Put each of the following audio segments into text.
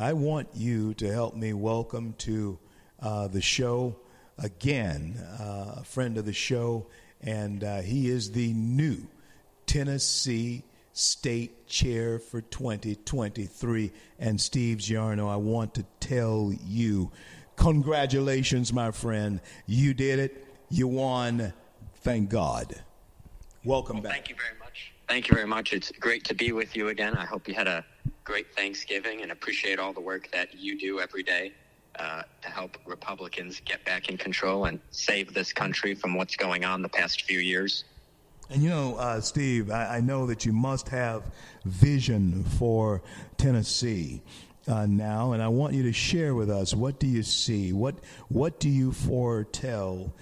I want you to help me welcome to uh, the show again uh, a friend of the show, and uh, he is the new Tennessee State Chair for 2023. And Steve Giorno, I want to tell you, congratulations, my friend. You did it. You won. Thank God. Welcome well, back. Thank you very much. Thank you very much. It's great to be with you again. I hope you had a great Thanksgiving and appreciate all the work that you do every day uh, to help Republicans get back in control and save this country from what's going on the past few years. And you know, uh, Steve, I, I, know that you must have vision for Tennessee uh, now, and I want you to share with us what do you see? What what do you foretell?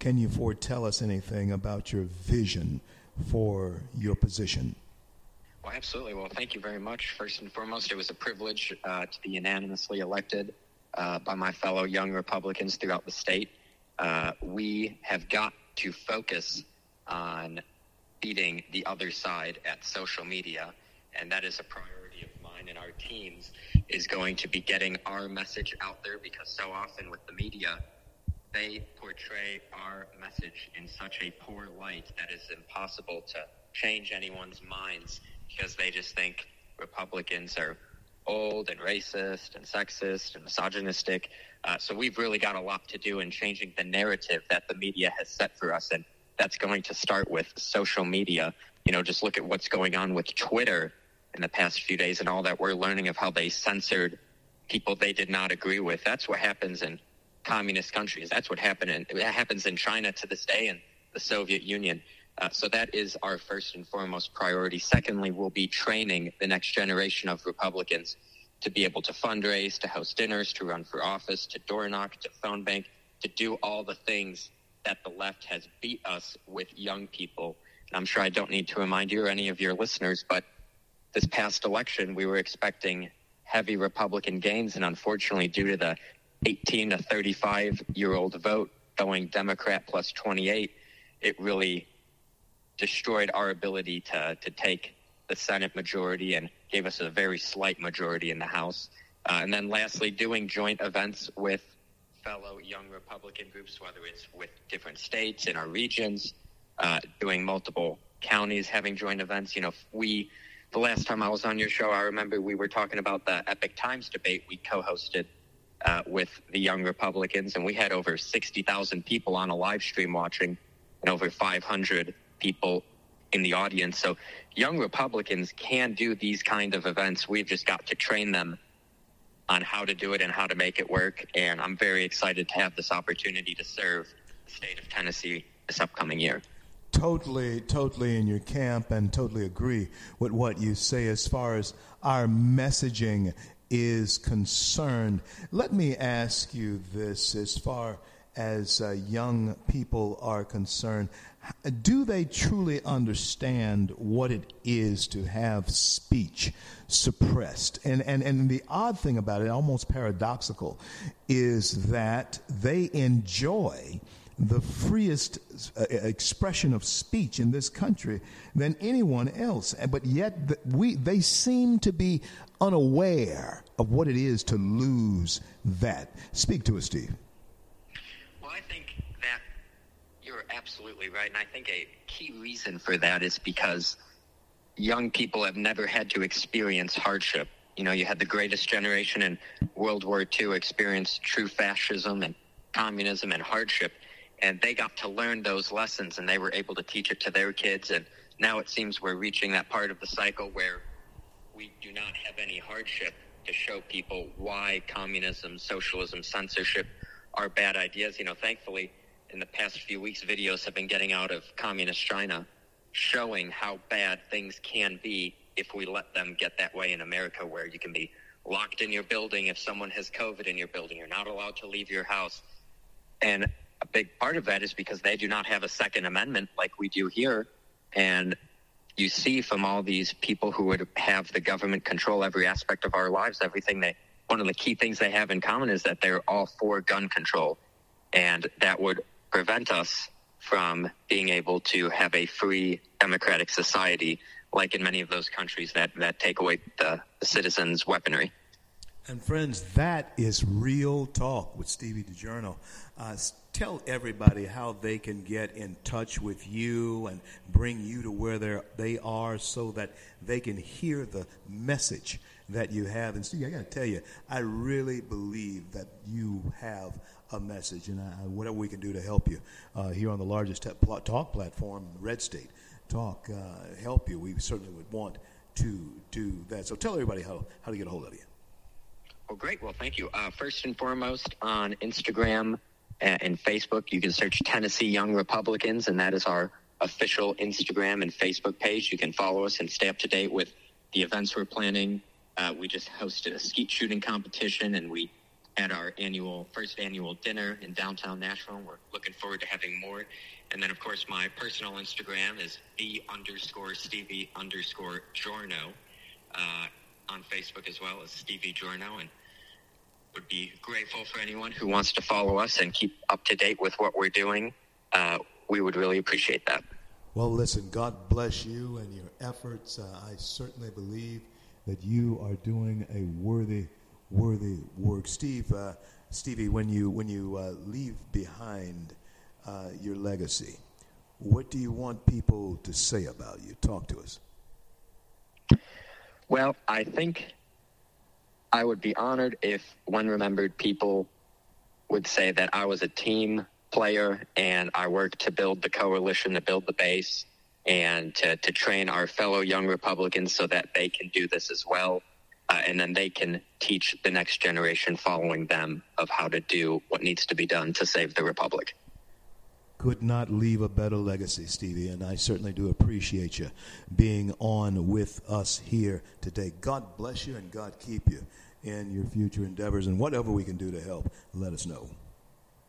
Can you foretell us anything about your vision for your position? Absolutely. Well, thank you very much. First and foremost, it was a privilege uh, to be unanimously elected uh, by my fellow young Republicans throughout the state. Uh, we have got to focus on beating the other side at social media, and that is a priority of mine and our teams is going to be getting our message out there because so often with the media, they portray our message in such a poor light that it's impossible to change anyone's minds because they just think Republicans are old and racist and sexist and misogynistic. Uh, so we've really got a lot to do in changing the narrative that the media has set for us. And that's going to start with social media. You know, just look at what's going on with Twitter in the past few days and all that we're learning of how they censored people they did not agree with. That's what happens in communist countries. That's what happened in, happens in China to this day and the Soviet Union. Uh, so that is our first and foremost priority. Secondly, we'll be training the next generation of Republicans to be able to fundraise, to host dinners, to run for office, to door knock, to phone bank, to do all the things that the left has beat us with young people. And I'm sure I don't need to remind you or any of your listeners, but this past election, we were expecting heavy Republican gains. And unfortunately, due to the 18 to 35 year old vote going Democrat plus 28, it really destroyed our ability to, to take the Senate majority and gave us a very slight majority in the House. Uh, and then lastly, doing joint events with fellow young Republican groups, whether it's with different states in our regions, uh, doing multiple counties having joint events. You know, we, the last time I was on your show, I remember we were talking about the Epoch Times debate we co hosted uh, with the young Republicans, and we had over 60,000 people on a live stream watching and over 500 people in the audience. So young Republicans can do these kind of events. We've just got to train them on how to do it and how to make it work. And I'm very excited to have this opportunity to serve the state of Tennessee this upcoming year. Totally, totally in your camp and totally agree with what you say as far as our messaging is concerned. Let me ask you this as far as uh, young people are concerned do they truly understand what it is to have speech suppressed? And, and, and the odd thing about it, almost paradoxical, is that they enjoy the freest uh, expression of speech in this country than anyone else. But yet we, they seem to be unaware of what it is to lose that. Speak to us, Steve. Absolutely right. And I think a key reason for that is because young people have never had to experience hardship. You know, you had the greatest generation in World War II experience true fascism and communism and hardship. And they got to learn those lessons and they were able to teach it to their kids. And now it seems we're reaching that part of the cycle where we do not have any hardship to show people why communism, socialism, censorship are bad ideas. You know, thankfully, in the past few weeks, videos have been getting out of communist China showing how bad things can be if we let them get that way in America, where you can be locked in your building if someone has COVID in your building. You're not allowed to leave your house. And a big part of that is because they do not have a Second Amendment like we do here. And you see from all these people who would have the government control every aspect of our lives, everything they, one of the key things they have in common is that they're all for gun control. And that would prevent us from being able to have a free democratic society like in many of those countries that, that take away the, citizens' weaponry. And friends, that is real talk with Stevie DiGiorno. Uh, tell everybody how they can get in touch with you and bring you to where they are so that they can hear the message that you have. And Stevie, I got to tell you, I really believe that you have a message, and I, whatever we can do to help you uh, here on the largest talk platform, Red State Talk, uh, help you. We certainly would want to do that. So tell everybody how, how to get a hold of you. Well, great. Well, thank you. Uh, first and foremost, on Instagram and Facebook, you can search Tennessee Young Republicans, and that is our official Instagram and Facebook page. You can follow us and stay up to date with the events we're planning. Uh, we just hosted a skeet shooting competition, and we had our annual first annual dinner in downtown Nashville. We're looking forward to having more. And then, of course, my personal Instagram is b underscore Stevie underscore Giorno. Uh, on Facebook as well as Stevie Giorno, and would be grateful for anyone who wants to follow us and keep up to date with what we're doing. Uh, we would really appreciate that. Well, listen, God bless you and your efforts. Uh, I certainly believe that you are doing a worthy, worthy work. Steve, uh, Stevie, when you when you uh, leave behind uh, your legacy, what do you want people to say about you? Talk to us. Well, I think I would be honored if when remembered people would say that I was a team player and I worked to build the coalition, to build the base, and to, to train our fellow young Republicans so that they can do this as well. Uh, and then they can teach the next generation following them of how to do what needs to be done to save the Republic could not leave a better legacy, Stevie, and I certainly do appreciate you being on with us here today. God bless you and God keep you in your future endeavors, and whatever we can do to help, let us know.